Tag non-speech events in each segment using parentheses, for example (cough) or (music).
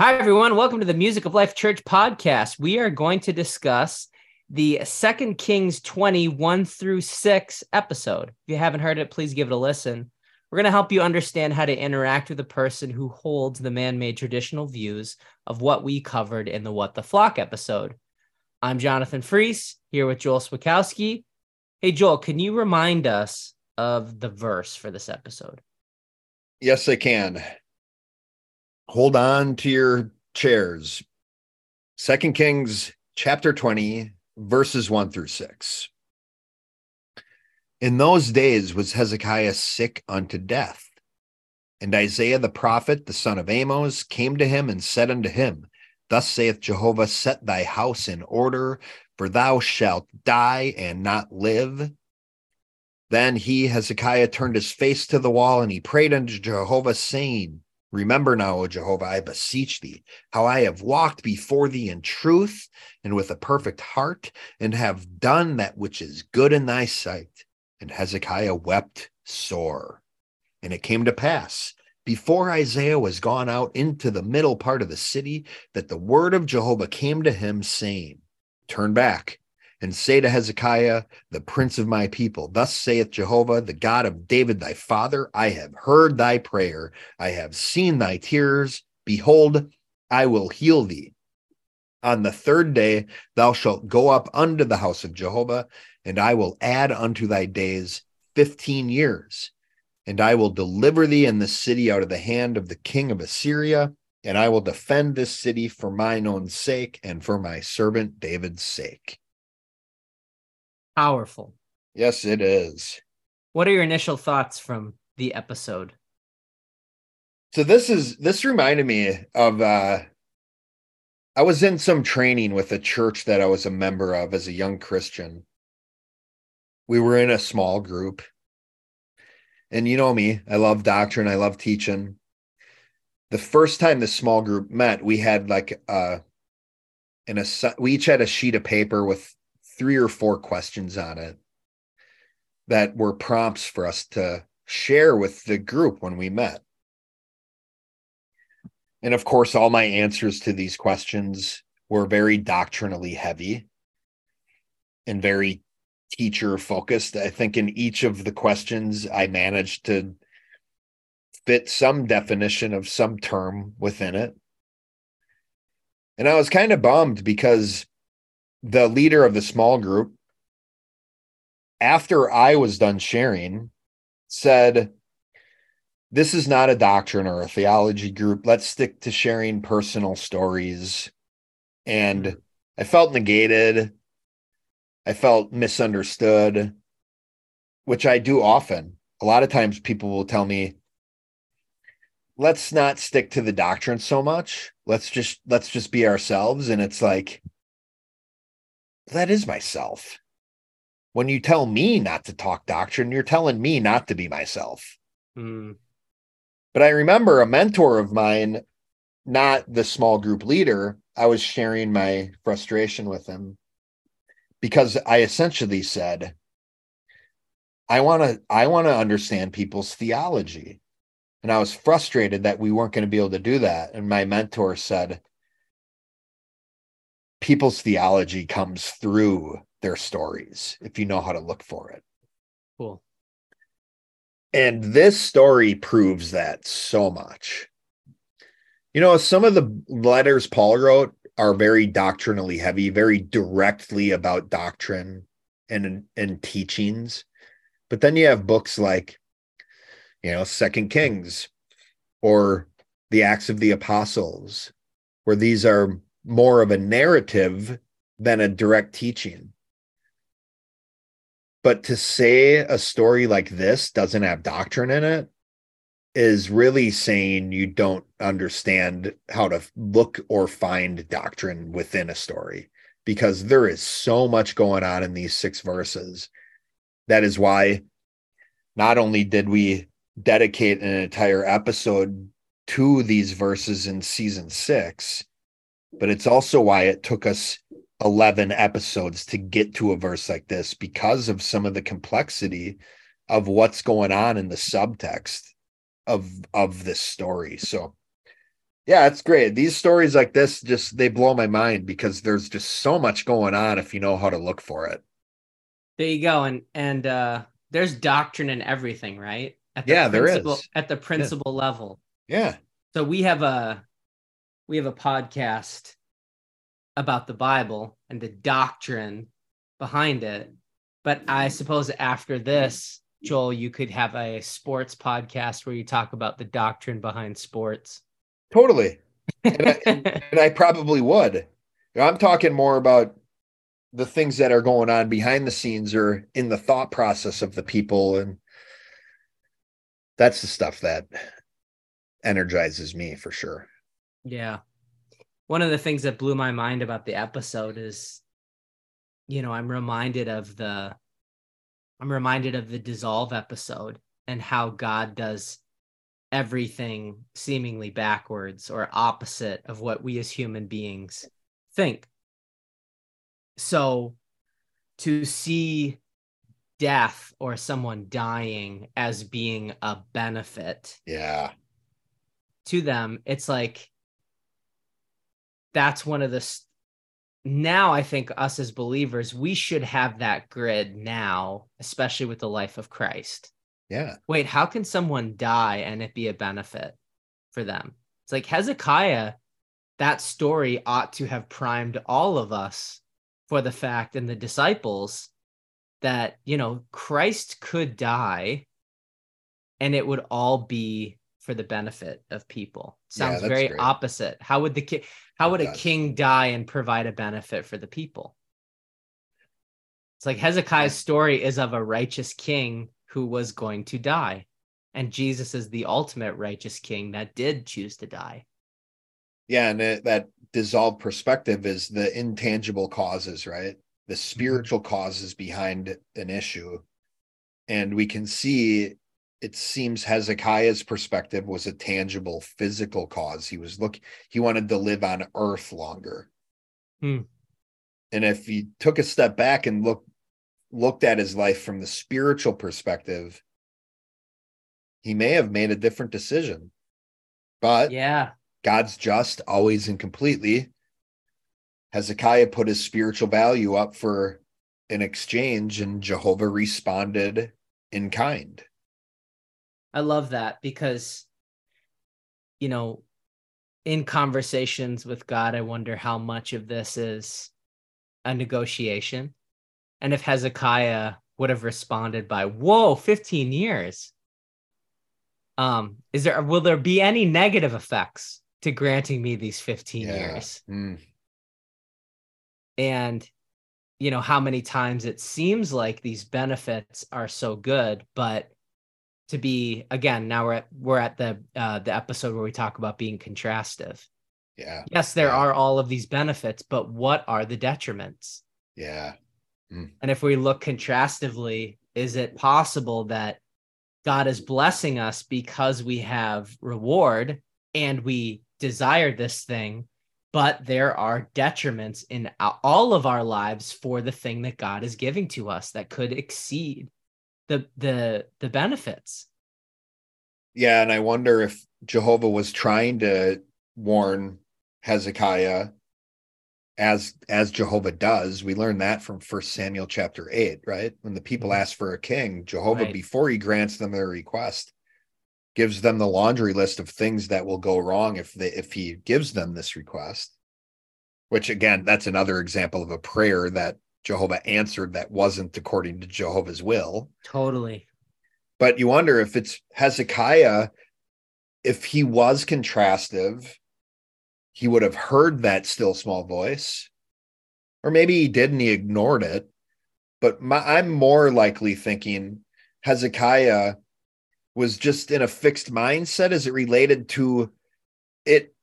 Hi, everyone. Welcome to the Music of Life Church podcast. We are going to discuss the Second Kings 21 through 6 episode. If you haven't heard it, please give it a listen. We're going to help you understand how to interact with a person who holds the man made traditional views of what we covered in the What the Flock episode. I'm Jonathan Freese here with Joel Swakowski. Hey, Joel, can you remind us of the verse for this episode? Yes, I can hold on to your chairs. Second Kings chapter 20, verses 1 through 6. In those days was Hezekiah sick unto death. And Isaiah the prophet, the son of Amoz, came to him and said unto him, Thus saith Jehovah, Set thy house in order, for thou shalt die and not live. Then he, Hezekiah, turned his face to the wall, and he prayed unto Jehovah, saying, Remember now, O Jehovah, I beseech thee, how I have walked before thee in truth and with a perfect heart, and have done that which is good in thy sight. And Hezekiah wept sore. And it came to pass, before Isaiah was gone out into the middle part of the city, that the word of Jehovah came to him, saying, Turn back and say to Hezekiah, the prince of my people, Thus saith Jehovah, the God of David thy father, I have heard thy prayer, I have seen thy tears. Behold, I will heal thee. On the third day thou shalt go up unto the house of Jehovah, and I will add unto thy days fifteen years. And I will deliver thee and the city out of the hand of the king of Assyria, and I will defend this city for mine own sake and for my servant David's sake powerful. Yes, it is. What are your initial thoughts from the episode? So this is this reminded me of uh I was in some training with a church that I was a member of as a young Christian. We were in a small group. And you know me, I love doctrine, I love teaching. The first time the small group met, we had like uh in a we each had a sheet of paper with three or four questions on it that were prompts for us to share with the group when we met. And of course, all my answers to these questions were very doctrinally heavy and very teacher focused. I think in each of the questions, I managed to fit some definition of some term within it. And I was kind of bummed because the leader of the small group, after I was done sharing, said, This is not a doctrine or a theology group. Let's stick to sharing personal stories. And I felt negated. I felt misunderstood, which I do often. A lot of times people will tell me, let's not stick to the doctrine so much. Let's just let's just be ourselves. And it's like, that is myself. When you tell me not to talk doctrine, you're telling me not to be myself. Mm. But I remember a mentor of mine, not the small group leader, I was sharing my frustration with him because I essentially said, I want to I want to understand people's theology. And I was frustrated that we weren't going to be able to do that. And my mentor said, people's theology comes through their stories if you know how to look for it. Cool. And this story proves that so much. You know, some of the letters Paul wrote are very doctrinally heavy, very directly about doctrine and and teachings. But then you have books like, you know, Second Kings or the Acts of the Apostles, where these are more of a narrative than a direct teaching. But to say a story like this doesn't have doctrine in it is really saying you don't understand how to look or find doctrine within a story because there is so much going on in these six verses. That is why not only did we dedicate an entire episode to these verses in season six, but it's also why it took us 11 episodes to get to a verse like this because of some of the complexity of what's going on in the subtext of of this story so Yeah, it's great. These stories like this just they blow my mind because there's just so much going on if you know how to look for it. There you go. And and uh there's doctrine in everything, right? At the yeah, there is. At the principle yeah. level. Yeah. So we have a we have a podcast about the Bible and the doctrine behind it. But I suppose after this, Joel, you could have a sports podcast where you talk about the doctrine behind sports. Totally. And I, and (laughs) I probably would. I'm talking more about the things that are going on behind the scenes or in the thought process of the people. And that's the stuff that energizes me for sure. Yeah. One of the things that blew my mind about the episode is, you know, I'm reminded of the I'm reminded of the dissolve episode and how God does everything seemingly backwards or opposite of what we as human beings think. So to see death or someone dying as being a benefit. Yeah. To them, it's like that's one of the now I think us as believers, we should have that grid now, especially with the life of Christ. Yeah. Wait, how can someone die and it be a benefit for them? It's like Hezekiah, that story ought to have primed all of us for the fact and the disciples that, you know, Christ could die and it would all be for the benefit of people. Sounds yeah, very great. opposite. How would the king how would a king die and provide a benefit for the people? It's like Hezekiah's story is of a righteous king who was going to die. And Jesus is the ultimate righteous king that did choose to die. Yeah, and it, that dissolved perspective is the intangible causes, right? The mm-hmm. spiritual causes behind an issue. And we can see it seems Hezekiah's perspective was a tangible physical cause. He was look he wanted to live on earth longer. Hmm. And if he took a step back and looked looked at his life from the spiritual perspective, he may have made a different decision. But yeah, God's just always and completely. Hezekiah put his spiritual value up for an exchange, and Jehovah responded in kind. I love that because, you know, in conversations with God, I wonder how much of this is a negotiation. And if Hezekiah would have responded by, whoa, 15 years. Um, is there will there be any negative effects to granting me these 15 yeah. years? Mm. And you know, how many times it seems like these benefits are so good, but to be again now we're at we're at the uh the episode where we talk about being contrastive yeah yes there yeah. are all of these benefits but what are the detriments yeah mm. and if we look contrastively is it possible that god is blessing us because we have reward and we desire this thing but there are detriments in all of our lives for the thing that god is giving to us that could exceed the the the benefits. Yeah, and I wonder if Jehovah was trying to warn Hezekiah as as Jehovah does. We learn that from First Samuel chapter 8, right? When the people mm-hmm. ask for a king, Jehovah right. before he grants them their request gives them the laundry list of things that will go wrong if they if he gives them this request. Which again, that's another example of a prayer that Jehovah answered that wasn't according to Jehovah's will. Totally. But you wonder if it's Hezekiah, if he was contrastive, he would have heard that still small voice. Or maybe he didn't, he ignored it. But my, I'm more likely thinking Hezekiah was just in a fixed mindset as it related to it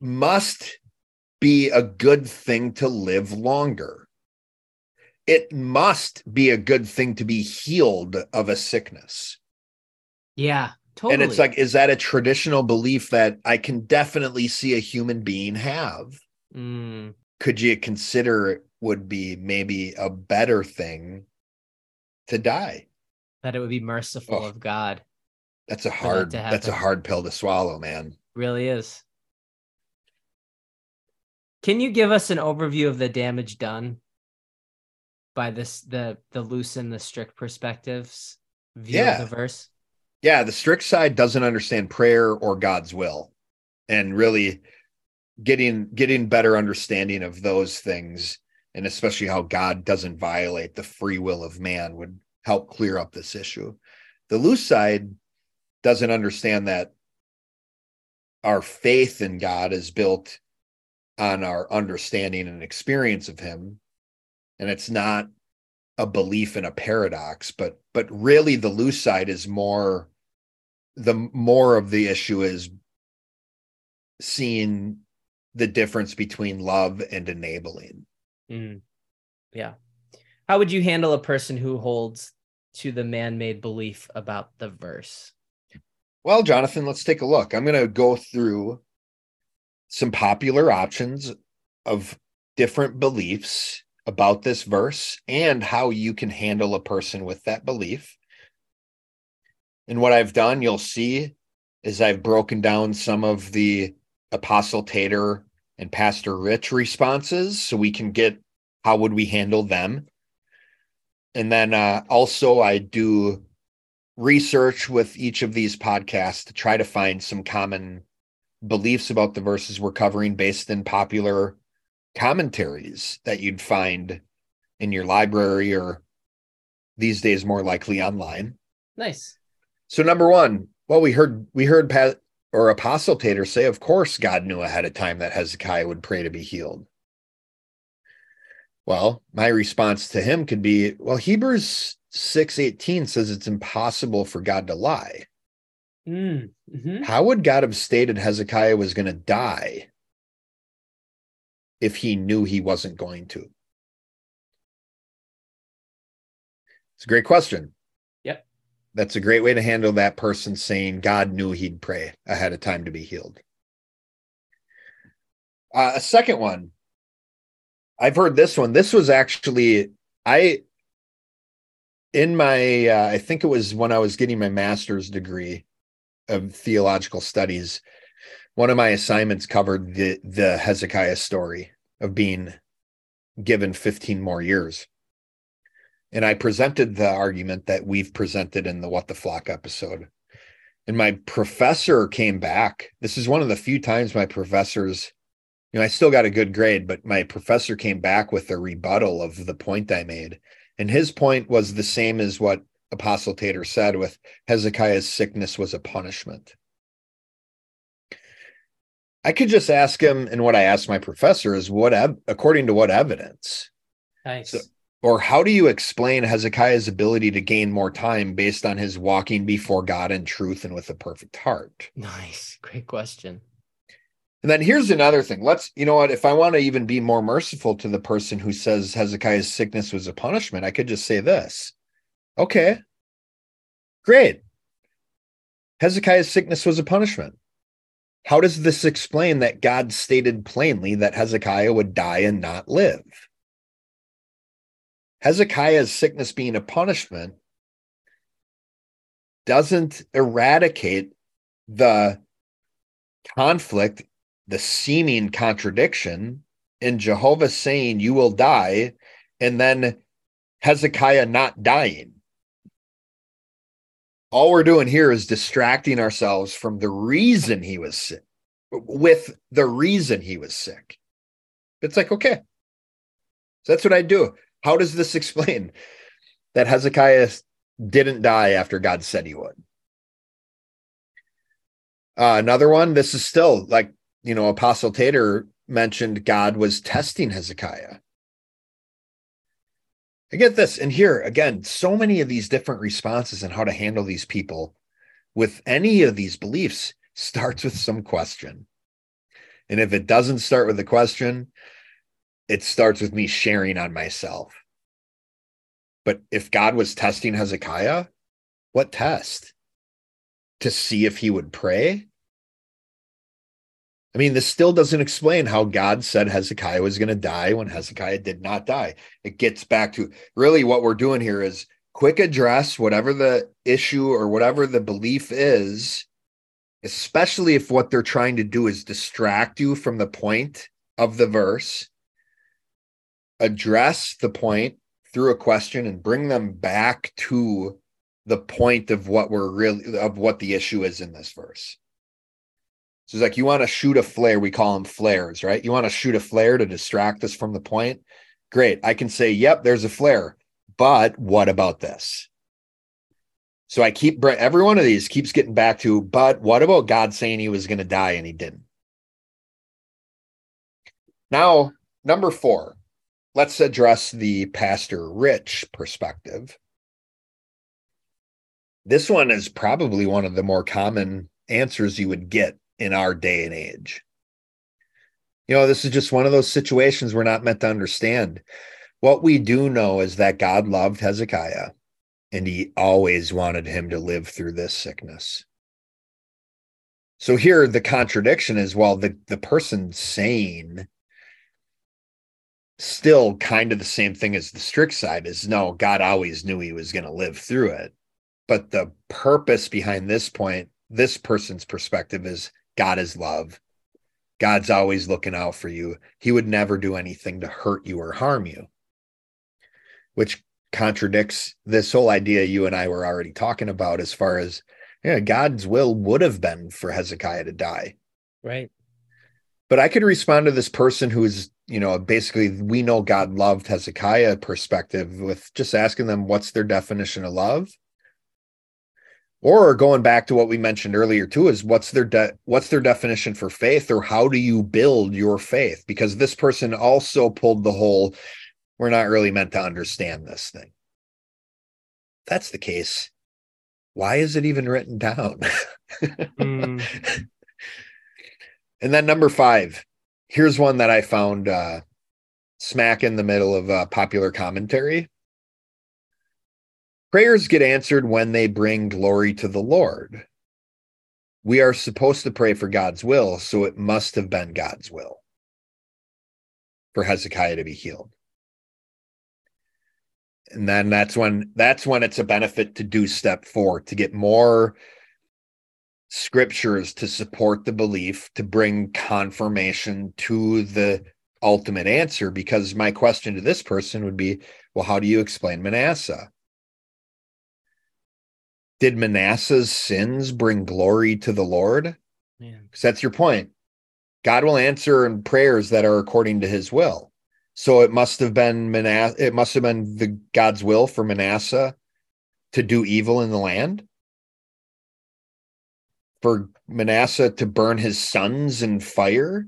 must be a good thing to live longer it must be a good thing to be healed of a sickness. Yeah, totally. And it's like, is that a traditional belief that I can definitely see a human being have? Mm. Could you consider it would be maybe a better thing to die? That it would be merciful oh, of God. That's a hard that that's a hard pill to swallow, man. Really is. Can you give us an overview of the damage done by this the the loose and the strict perspectives view Yeah. of the verse? Yeah, the strict side doesn't understand prayer or God's will. And really getting getting better understanding of those things and especially how God doesn't violate the free will of man would help clear up this issue. The loose side doesn't understand that our faith in God is built on our understanding and experience of him and it's not a belief in a paradox but but really the loose side is more the more of the issue is seeing the difference between love and enabling Mm. Yeah. How would you handle a person who holds to the man-made belief about the verse? well jonathan let's take a look i'm going to go through some popular options of different beliefs about this verse and how you can handle a person with that belief. And what i've done you'll see is i've broken down some of the apostle tater and pastor rich responses so we can get how would we handle them. And then uh, also i do research with each of these podcasts to try to find some common beliefs about the verses we're covering based in popular commentaries that you'd find in your library or these days more likely online. Nice. So number 1, well we heard we heard Pat or Apostle Tater say of course God knew ahead of time that Hezekiah would pray to be healed. Well, my response to him could be, well Hebrews 6:18 says it's impossible for God to lie. Mm. mhm. How would God have stated Hezekiah was going to die if he knew he wasn't going to? It's a great question. Yep. That's a great way to handle that person saying God knew he'd pray ahead of time to be healed. Uh, a second one. I've heard this one. This was actually I in my uh, I think it was when I was getting my master's degree of theological studies. One of my assignments covered the the Hezekiah story of being given 15 more years. And I presented the argument that we've presented in the What the Flock episode. And my professor came back. This is one of the few times my professors, you know, I still got a good grade, but my professor came back with a rebuttal of the point I made. And his point was the same as what Apostle Tater said with Hezekiah's sickness was a punishment. I could just ask him, and what I asked my professor is what, ev- according to what evidence? Nice. So- Or how do you explain Hezekiah's ability to gain more time based on his walking before God in truth and with a perfect heart? nice. (laughs) Great question. And then here's another thing. Let's, you know what, if I want to even be more merciful to the person who says Hezekiah's sickness was a punishment, I could just say this. Okay, great. Hezekiah's sickness was a punishment. How does this explain that God stated plainly that Hezekiah would die and not live? Hezekiah's sickness being a punishment doesn't eradicate the conflict, the seeming contradiction in Jehovah saying, You will die, and then Hezekiah not dying. All we're doing here is distracting ourselves from the reason he was sick, with the reason he was sick. It's like, okay. So that's what I do. How does this (laughs) explain that Hezekiah didn't die after God said he would? Uh, another one, this is still like, you know, Apostle Tater mentioned God was testing Hezekiah. I get this. And here, again, so many of these different responses and how to handle these people with any of these beliefs (laughs) starts with some question. And if it doesn't start with a question, it starts with me sharing on myself. But if God was testing Hezekiah, what test? To see if he would pray? I mean, this still doesn't explain how God said Hezekiah was going to die when Hezekiah did not die. It gets back to really what we're doing here is quick address whatever the issue or whatever the belief is, especially if what they're trying to do is distract you from the point of the verse, address the point through a question, and bring them back to the point of what we're really of what the issue is in this verse. So it's like you want to shoot a flare, we call them flares, right? You want to shoot a flare to distract us from the point. Great. I can say, yep, there's a flare. But what about this? So I keep every one of these keeps getting back to, but what about God saying he was going to die and he didn't? Now, number four, let's address the Pastor Rich perspective. This one is probably one of the more common answers you would get in our day and age. You know, this is just one of those situations we're not meant to understand. What we do know is that God loved Hezekiah and he always wanted him to live through this sickness. So here the contradiction is while the, the person saying still kind of the same thing as the strict side is no, God always knew he was going to live through it. But the purpose behind this point, this person's perspective is God is love. God's always looking out for you. He would never do anything to hurt you or harm you, which contradicts this whole idea you and I were already talking about as far as yeah, God's will would have been for Hezekiah to die. Right. But I could respond to this person who's, you know, basically we know God loved Hezekiah perspective with just asking them what's their definition of love or going back to what we mentioned earlier too is what's their de- what's their definition for faith or how do you build your faith? Because this person also pulled the whole we're not really meant to understand this thing. That's the case. Why is it even written down? Mm. (laughs) and then number five here's one that i found uh, smack in the middle of uh, popular commentary Prayers get answered when they bring glory to the Lord. We are supposed to pray for God's will, so it must have been God's will for Hezekiah to be healed. And then that's when that's when it's a benefit to do step 4 to get more scriptures to support the belief to bring confirmation to the ultimate answer because my question to this person would be well how do you explain Manasseh did Manasseh's sins bring glory to the Lord? Because that's your point. God will answer in prayers that are according to his will. So it must have been Manasseh, it must have been the God's will for Manasseh to do evil in the land. For Manasseh to burn his sons in fire.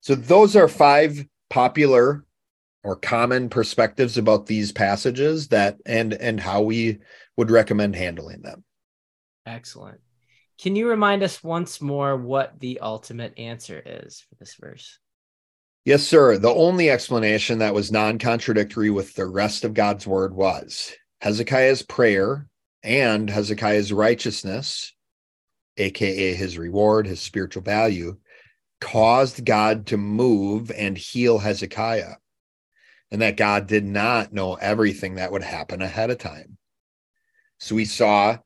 So those are five popular or common perspectives about these passages that and and how we would recommend handling them. Excellent. Can you remind us once more what the ultimate answer is for this verse? Yes sir. The only explanation that was non-contradictory with the rest of god's word was hezekiah's prayer and hezekiah's righteousness aka his reward his spiritual value caused god to move and heal hezekiah and that God did not know everything that would happen ahead of time. So we saw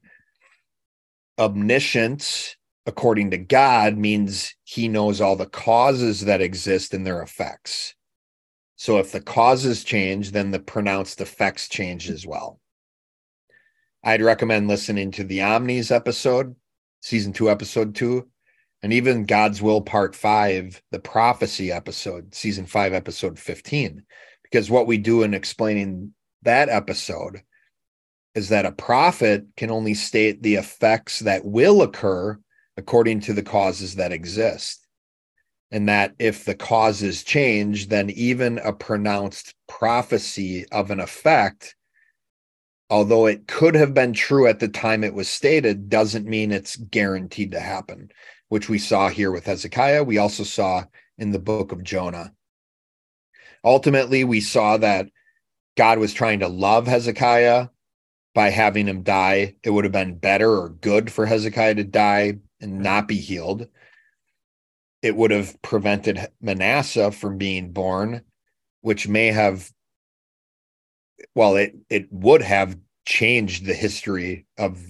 omniscience, according to God, means he knows all the causes that exist and their effects. So if the causes change, then the pronounced effects change as well. I'd recommend listening to the Omnis episode, season two, episode two, and even God's Will, part five, the prophecy episode, season five, episode 15 because what we do in explaining that episode is that a prophet can only state the effects that will occur according to the causes that exist. And that if the causes change, then even a pronounced prophecy of an effect, although it could have been true at the time it was stated, doesn't mean it's guaranteed to happen, which we saw here with Hezekiah. We also saw in the book of Jonah ultimately we saw that God was trying to love Hezekiah by having him die. It would have been better or good for Hezekiah to die and not be healed. It would have prevented Manasseh from being born, which may have, well, it, it would have changed the history of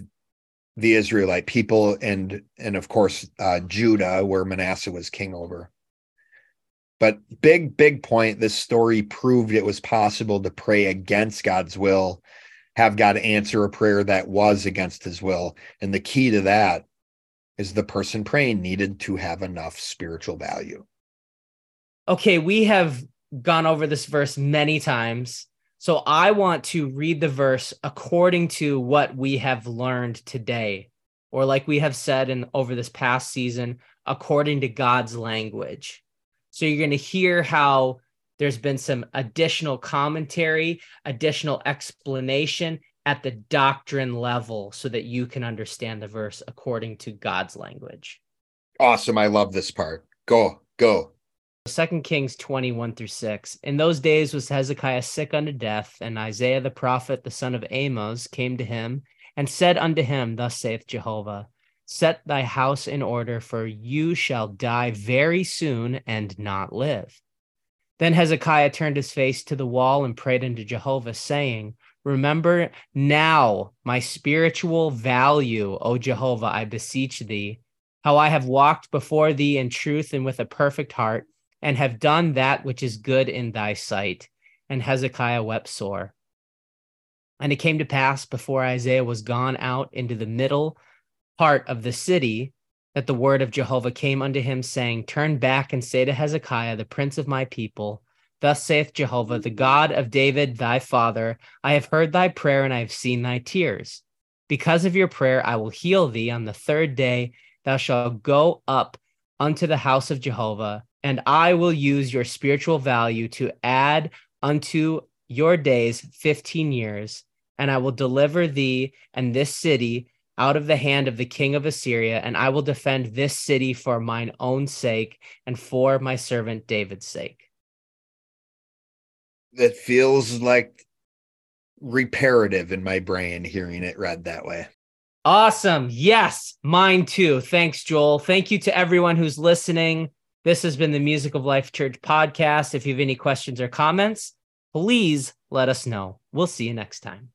the Israelite people and and of course uh, Judah, where Manasseh was king over. But big, big point. This story proved it was possible to pray against God's will, have God answer a prayer that was against his will. And the key to that is the person praying needed to have enough spiritual value. Okay, we have gone over this verse many times. So I want to read the verse according to what we have learned today, or like we have said in over this past season, according to God's language. So you're going to hear how there's been some additional commentary, additional explanation at the doctrine level so that you can understand the verse according to God's language. Awesome. I love this part. Go, go. Second Kings 21 through 6. In those days was Hezekiah sick unto death, and Isaiah the prophet, the son of Amoz, came to him and said unto him, Thus saith Jehovah, Set thy house in order, for you shall die very soon and not live. Then Hezekiah turned his face to the wall and prayed unto Jehovah, saying, Remember now my spiritual value, O Jehovah, I beseech thee, how I have walked before thee in truth and with a perfect heart, and have done that which is good in thy sight. And Hezekiah wept sore. And it came to pass before Isaiah was gone out into the middle part of the city that the word of Jehovah came unto him, saying, Turn back and say to Hezekiah, the prince of my people, Thus saith Jehovah, the God of David thy father, I have heard thy prayer and I have seen thy tears. Because of your prayer, I will heal thee. On the third day, thou shalt go up unto the house of Jehovah, and I will use your spiritual value to add unto your days 15 years, and I will deliver thee and this city out of the hand of the king of Assyria, and I will defend this city for mine own sake and for my servant David's sake. That feels like reparative in my brain hearing it read that way. Awesome. Yes, mine too. Thanks, Joel. Thank you to everyone who's listening. This has been the Music of Life Church podcast. If you have any questions or comments, please let us know. We'll see you next time.